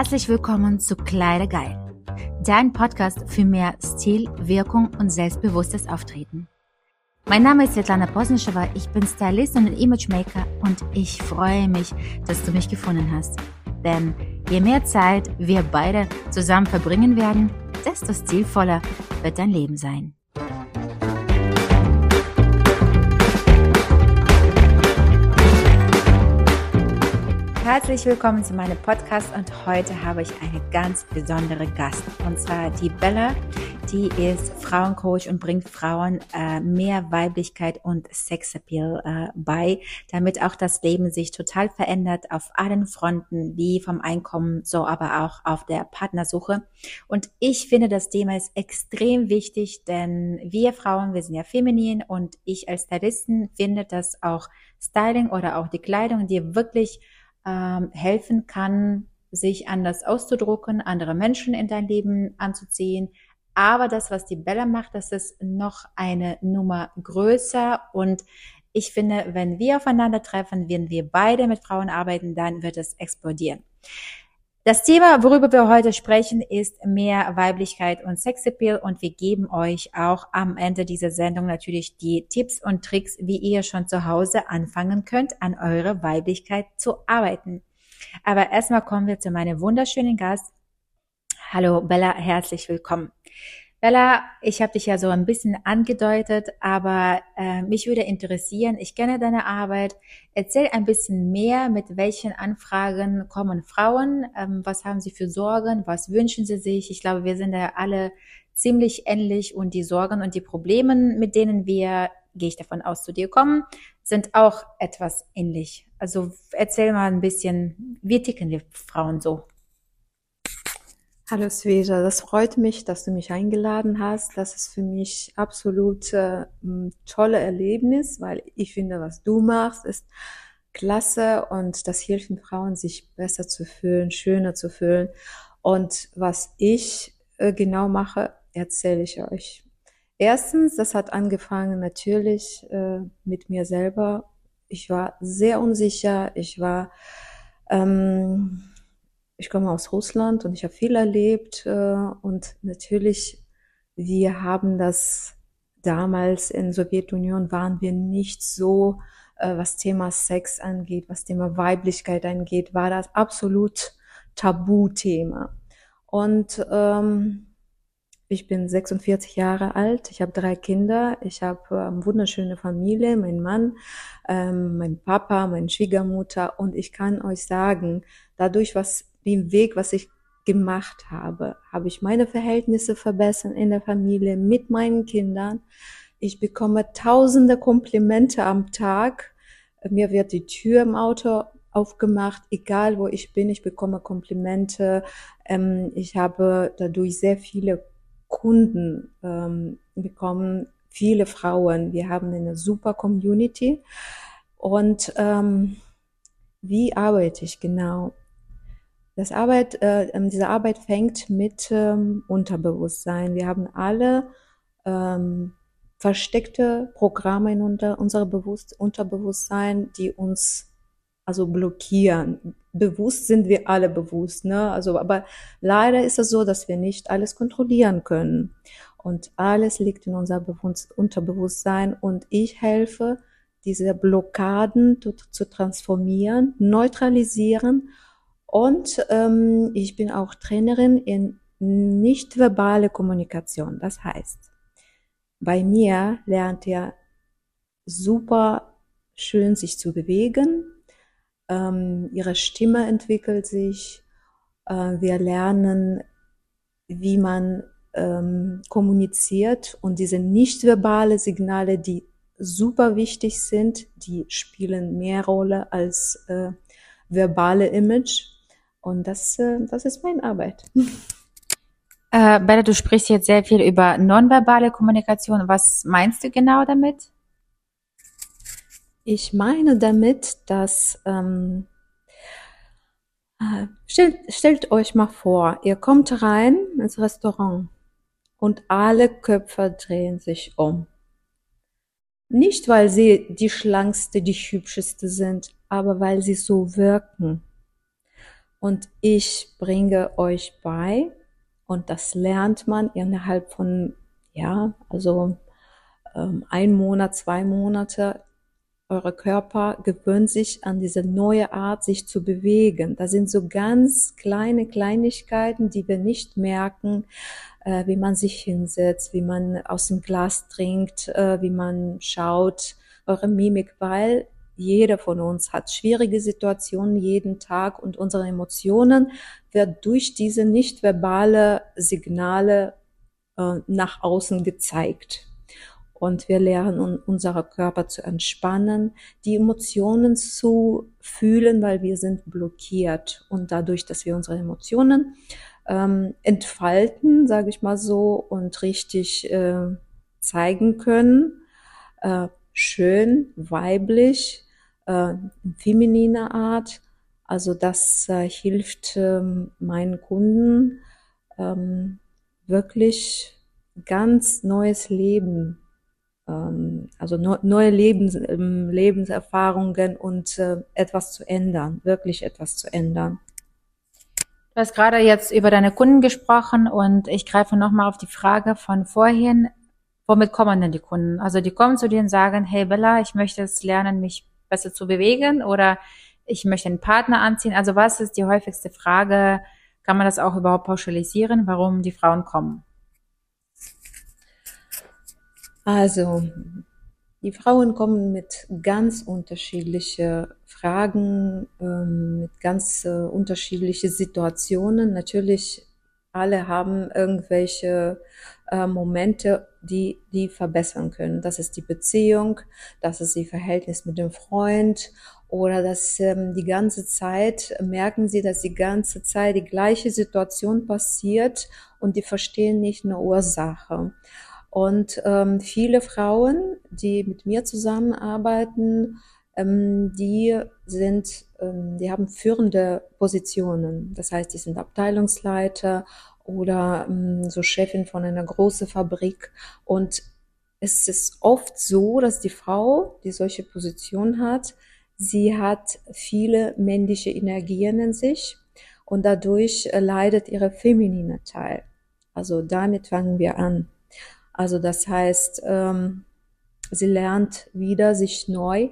Herzlich willkommen zu Kleidergeil, dein Podcast für mehr Stil, Wirkung und selbstbewusstes Auftreten. Mein Name ist Svetlana Posnischewa, ich bin Stylist und Imagemaker und ich freue mich, dass du mich gefunden hast. Denn je mehr Zeit wir beide zusammen verbringen werden, desto stilvoller wird dein Leben sein. Herzlich willkommen zu meinem Podcast und heute habe ich eine ganz besondere Gast und zwar die Bella. Die ist Frauencoach und bringt Frauen äh, mehr Weiblichkeit und Sexappeal äh, bei, damit auch das Leben sich total verändert auf allen Fronten, wie vom Einkommen, so aber auch auf der Partnersuche. Und ich finde, das Thema ist extrem wichtig, denn wir Frauen, wir sind ja feminin und ich als Stylisten finde, dass auch Styling oder auch die Kleidung dir wirklich ähm, helfen kann, sich anders auszudrucken, andere Menschen in dein Leben anzuziehen. Aber das, was die Bella macht, das ist noch eine Nummer größer und ich finde, wenn wir aufeinandertreffen, wenn wir beide mit Frauen arbeiten, dann wird es explodieren. Das Thema, worüber wir heute sprechen, ist mehr Weiblichkeit und Sexappeal und wir geben euch auch am Ende dieser Sendung natürlich die Tipps und Tricks, wie ihr schon zu Hause anfangen könnt, an eure Weiblichkeit zu arbeiten. Aber erstmal kommen wir zu meinem wunderschönen Gast. Hallo Bella, herzlich willkommen. Bella, ich habe dich ja so ein bisschen angedeutet, aber äh, mich würde interessieren, ich kenne deine Arbeit. Erzähl ein bisschen mehr, mit welchen Anfragen kommen Frauen, ähm, was haben sie für Sorgen, was wünschen sie sich. Ich glaube, wir sind ja alle ziemlich ähnlich und die Sorgen und die Probleme, mit denen wir, gehe ich davon aus, zu dir kommen, sind auch etwas ähnlich. Also erzähl mal ein bisschen, wie ticken wir Frauen so? Hallo Sveja, das freut mich, dass du mich eingeladen hast. Das ist für mich absolut äh, ein tolle Erlebnis, weil ich finde, was du machst, ist klasse und das hilft den Frauen, sich besser zu fühlen, schöner zu fühlen. Und was ich äh, genau mache, erzähle ich euch. Erstens, das hat angefangen natürlich äh, mit mir selber. Ich war sehr unsicher. Ich war ähm, ich komme aus Russland und ich habe viel erlebt äh, und natürlich, wir haben das damals in Sowjetunion waren wir nicht so, äh, was Thema Sex angeht, was Thema Weiblichkeit angeht, war das absolut Tabuthema. Und ähm, ich bin 46 Jahre alt, ich habe drei Kinder, ich habe ähm, wunderschöne Familie, mein Mann, ähm, mein Papa, meine Schwiegermutter und ich kann euch sagen, dadurch, was den Weg, was ich gemacht habe, habe ich meine Verhältnisse verbessert in der Familie mit meinen Kindern. Ich bekomme tausende Komplimente am Tag. Mir wird die Tür im Auto aufgemacht, egal wo ich bin, ich bekomme Komplimente. Ähm, ich habe dadurch sehr viele Kunden ähm, bekommen, viele Frauen. Wir haben eine super Community. Und ähm, wie arbeite ich genau? Das Arbeit, äh, ähm, diese Arbeit fängt mit ähm, Unterbewusstsein. Wir haben alle ähm, versteckte Programme in unter, unser Bewusst Unterbewusstsein, die uns also blockieren. Bewusst sind wir alle bewusst, ne? Also, aber leider ist es so, dass wir nicht alles kontrollieren können. Und alles liegt in unser Bewusst Unterbewusstsein und ich helfe, diese Blockaden zu transformieren, neutralisieren und ähm, ich bin auch Trainerin in nicht verbale Kommunikation. Das heißt, bei mir lernt ihr super schön sich zu bewegen. Ähm, ihre Stimme entwickelt sich. Äh, wir lernen, wie man ähm, kommuniziert und diese nicht verbale Signale, die super wichtig sind, die spielen mehr Rolle als äh, verbale Image. Und das, äh, das ist meine Arbeit. Äh, Bella, du sprichst jetzt sehr viel über nonverbale Kommunikation. Was meinst du genau damit? Ich meine damit, dass ähm, äh, stellt, stellt euch mal vor, ihr kommt rein ins Restaurant und alle Köpfe drehen sich um. Nicht, weil sie die schlankste, die hübscheste sind, aber weil sie so wirken und ich bringe euch bei und das lernt man innerhalb von, ja, also ähm, ein Monat, zwei Monate. Eure Körper gewöhnt sich an diese neue Art, sich zu bewegen. Da sind so ganz kleine Kleinigkeiten, die wir nicht merken, äh, wie man sich hinsetzt, wie man aus dem Glas trinkt, äh, wie man schaut, eure Mimik, weil jeder von uns hat schwierige Situationen jeden Tag und unsere Emotionen wird durch diese nicht verbale Signale äh, nach außen gezeigt. Und wir lernen unsere Körper zu entspannen, die Emotionen zu fühlen, weil wir sind blockiert. Und dadurch, dass wir unsere Emotionen ähm, entfalten, sage ich mal so, und richtig äh, zeigen können, äh, schön, weiblich, äh, femininer Art. Also das äh, hilft ähm, meinen Kunden ähm, wirklich ganz neues Leben, ähm, also no, neue Lebens, ähm, Lebenserfahrungen und äh, etwas zu ändern, wirklich etwas zu ändern. Du hast gerade jetzt über deine Kunden gesprochen und ich greife nochmal auf die Frage von vorhin. Womit kommen denn die Kunden? Also die kommen zu dir und sagen, hey Bella, ich möchte jetzt lernen, mich besser zu bewegen oder ich möchte einen Partner anziehen. Also was ist die häufigste Frage? Kann man das auch überhaupt pauschalisieren, warum die Frauen kommen? Also, die Frauen kommen mit ganz unterschiedlichen Fragen, ähm, mit ganz äh, unterschiedlichen Situationen. Natürlich, alle haben irgendwelche äh, Momente, die die verbessern können. Das ist die Beziehung, das ist die Verhältnis mit dem Freund oder dass ähm, die ganze Zeit merken sie, dass die ganze Zeit die gleiche Situation passiert und die verstehen nicht eine Ursache. Und ähm, viele Frauen, die mit mir zusammenarbeiten, ähm, die sind, ähm, die haben führende Positionen. Das heißt, die sind Abteilungsleiter oder ähm, so Chefin von einer großen Fabrik. Und es ist oft so, dass die Frau, die solche Position hat, sie hat viele männliche Energien in sich und dadurch äh, leidet ihre feminine Teil. Also damit fangen wir an. Also das heißt, ähm, sie lernt wieder sich neu,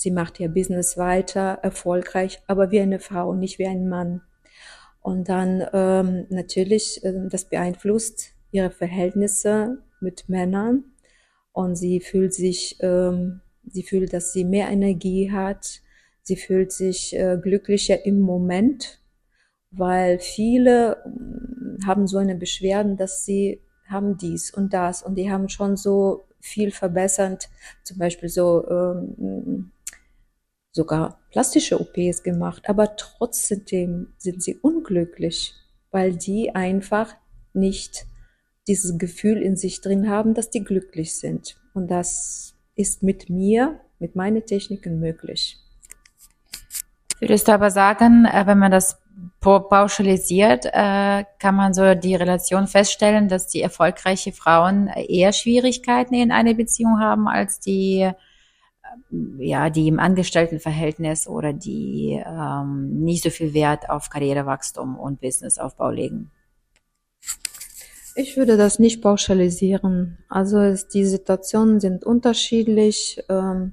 sie macht ihr Business weiter, erfolgreich, aber wie eine Frau, nicht wie ein Mann. Und dann ähm, natürlich, äh, das beeinflusst ihre Verhältnisse mit Männern. Und sie fühlt sich, ähm, sie fühlt, dass sie mehr Energie hat, sie fühlt sich äh, glücklicher im Moment, weil viele äh, haben so eine Beschwerden, dass sie haben dies und das. Und die haben schon so viel verbessert, zum Beispiel so ähm, sogar plastische OPs gemacht, aber trotzdem sind sie unglücklich, weil die einfach nicht dieses Gefühl in sich drin haben, dass die glücklich sind. Und das ist mit mir, mit meinen Techniken möglich. Würdest du aber sagen, äh, wenn man das pauschalisiert, äh, kann man so die Relation feststellen, dass die erfolgreiche Frauen eher Schwierigkeiten in einer Beziehung haben als die ja, die im Angestelltenverhältnis oder die ähm, nicht so viel Wert auf Karrierewachstum und Businessaufbau legen? Ich würde das nicht pauschalisieren. Also es, die Situationen sind unterschiedlich. Ähm,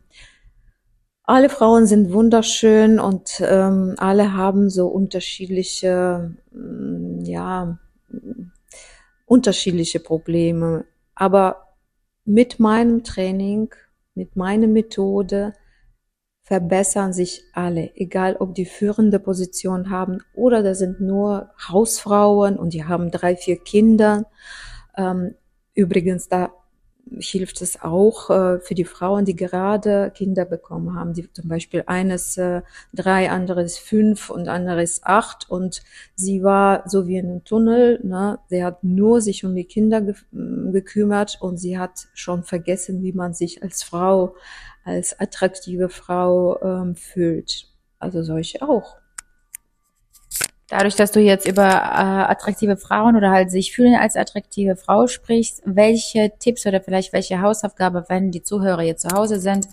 alle Frauen sind wunderschön und ähm, alle haben so unterschiedliche, mm, ja, unterschiedliche Probleme. Aber mit meinem Training mit meiner Methode verbessern sich alle, egal ob die führende Position haben oder da sind nur Hausfrauen und die haben drei, vier Kinder. Ähm, übrigens, da hilft es auch äh, für die Frauen, die gerade Kinder bekommen haben, die zum Beispiel eines äh, drei, anderes fünf und anderes acht und sie war so wie in einem Tunnel, ne? sie hat nur sich um die Kinder ge gekümmert und sie hat schon vergessen, wie man sich als Frau, als attraktive Frau ähm, fühlt. Also solche auch. Dadurch, dass du jetzt über äh, attraktive Frauen oder halt sich fühlen als attraktive Frau sprichst, welche Tipps oder vielleicht welche Hausaufgabe, wenn die Zuhörer jetzt zu Hause sind,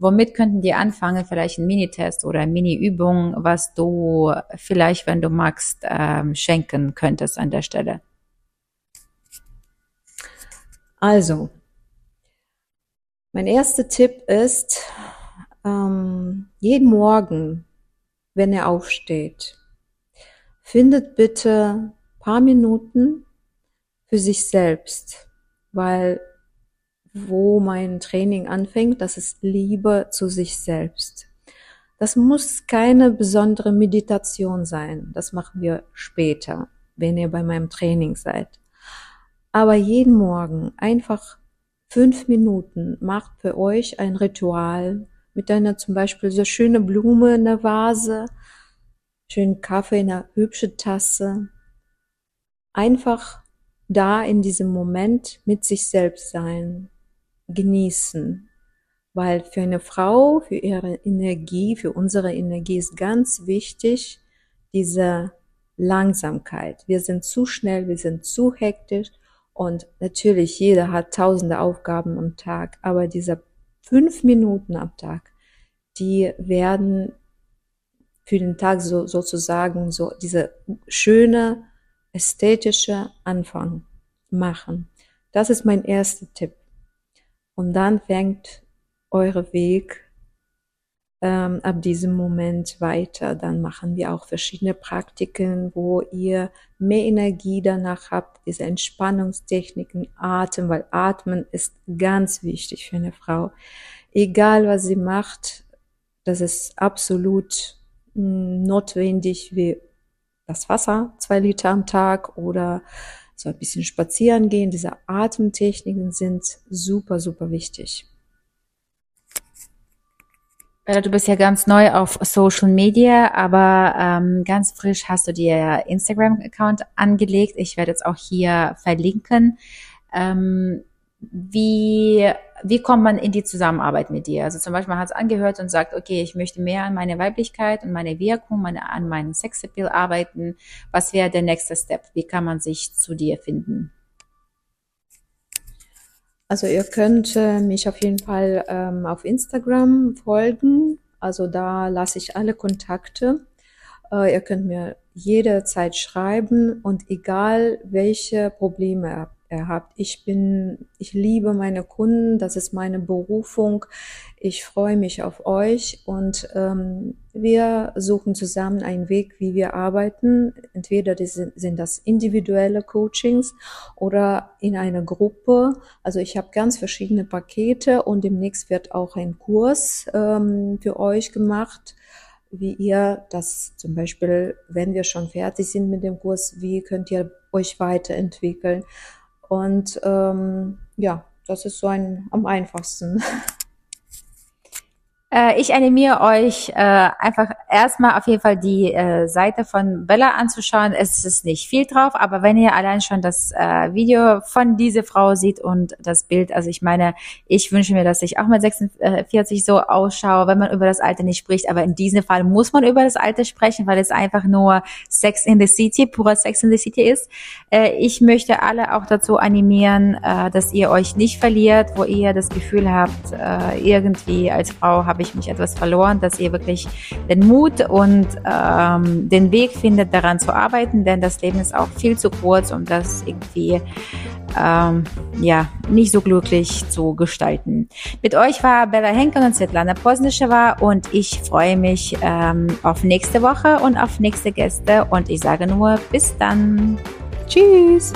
Womit könnten die anfangen? Vielleicht ein Minitest oder eine Mini-Übung, was du vielleicht, wenn du magst, ähm, schenken könntest an der Stelle? Also, mein erster Tipp ist, ähm, jeden Morgen, wenn er aufsteht, findet bitte paar Minuten für sich selbst, weil wo mein Training anfängt, das ist Liebe zu sich selbst. Das muss keine besondere Meditation sein. Das machen wir später, wenn ihr bei meinem Training seid. Aber jeden Morgen einfach fünf Minuten macht für euch ein Ritual mit einer zum Beispiel so schöne Blume in der Vase, schönen Kaffee in einer hübschen Tasse. Einfach da in diesem Moment mit sich selbst sein, genießen. Weil für eine Frau, für ihre Energie, für unsere Energie ist ganz wichtig diese Langsamkeit. Wir sind zu schnell, wir sind zu hektisch und natürlich jeder hat tausende Aufgaben am Tag, aber diese fünf Minuten am Tag, die werden für den Tag so, sozusagen so diese schöne ästhetische Anfang machen. Das ist mein erster Tipp. Und dann fängt eure Weg ähm, ab diesem Moment weiter. Dann machen wir auch verschiedene Praktiken, wo ihr mehr Energie danach habt, diese Entspannungstechniken, Atem, weil Atmen ist ganz wichtig für eine Frau. Egal was sie macht, das ist absolut notwendig wie das Wasser, zwei Liter am Tag oder so ein bisschen spazieren gehen. Diese Atemtechniken sind super, super wichtig. Du bist ja ganz neu auf Social Media, aber ähm, ganz frisch hast du dir Instagram-Account angelegt. Ich werde jetzt auch hier verlinken. Ähm, wie, wie kommt man in die Zusammenarbeit mit dir? Also zum Beispiel, man hat es angehört und sagt, okay, ich möchte mehr an meine Weiblichkeit und meine Wirkung, meine, an meinem Sexappeal arbeiten. Was wäre der nächste Step? Wie kann man sich zu dir finden? Also ihr könnt äh, mich auf jeden Fall ähm, auf Instagram folgen. Also da lasse ich alle Kontakte. Äh, ihr könnt mir jederzeit schreiben und egal welche Probleme habt. Ich bin, ich liebe meine Kunden, das ist meine Berufung. Ich freue mich auf euch und ähm, wir suchen zusammen einen Weg, wie wir arbeiten. Entweder sind, sind das individuelle Coachings oder in einer Gruppe. Also ich habe ganz verschiedene Pakete und demnächst wird auch ein Kurs ähm, für euch gemacht wie ihr das zum Beispiel, wenn wir schon fertig sind mit dem Kurs, wie könnt ihr euch weiterentwickeln? Und ähm, ja, das ist so ein am einfachsten. Äh, ich animiere euch äh, einfach erstmal auf jeden Fall die äh, Seite von Bella anzuschauen. Es ist nicht viel drauf, aber wenn ihr allein schon das äh, Video von dieser Frau sieht und das Bild, also ich meine, ich wünsche mir, dass ich auch mit 46 so ausschaue, wenn man über das Alter nicht spricht, aber in diesem Fall muss man über das Alter sprechen, weil es einfach nur Sex in the City, purer Sex in the City ist. Äh, ich möchte alle auch dazu animieren, dass ihr euch nicht verliert, wo ihr das Gefühl habt, irgendwie als Frau habe habe ich mich etwas verloren, dass ihr wirklich den Mut und ähm, den Weg findet, daran zu arbeiten, denn das Leben ist auch viel zu kurz, um das irgendwie ähm, ja nicht so glücklich zu gestalten. Mit euch war Bella Henkel und Svetlana Posnischewa und ich freue mich ähm, auf nächste Woche und auf nächste Gäste und ich sage nur bis dann. Tschüss!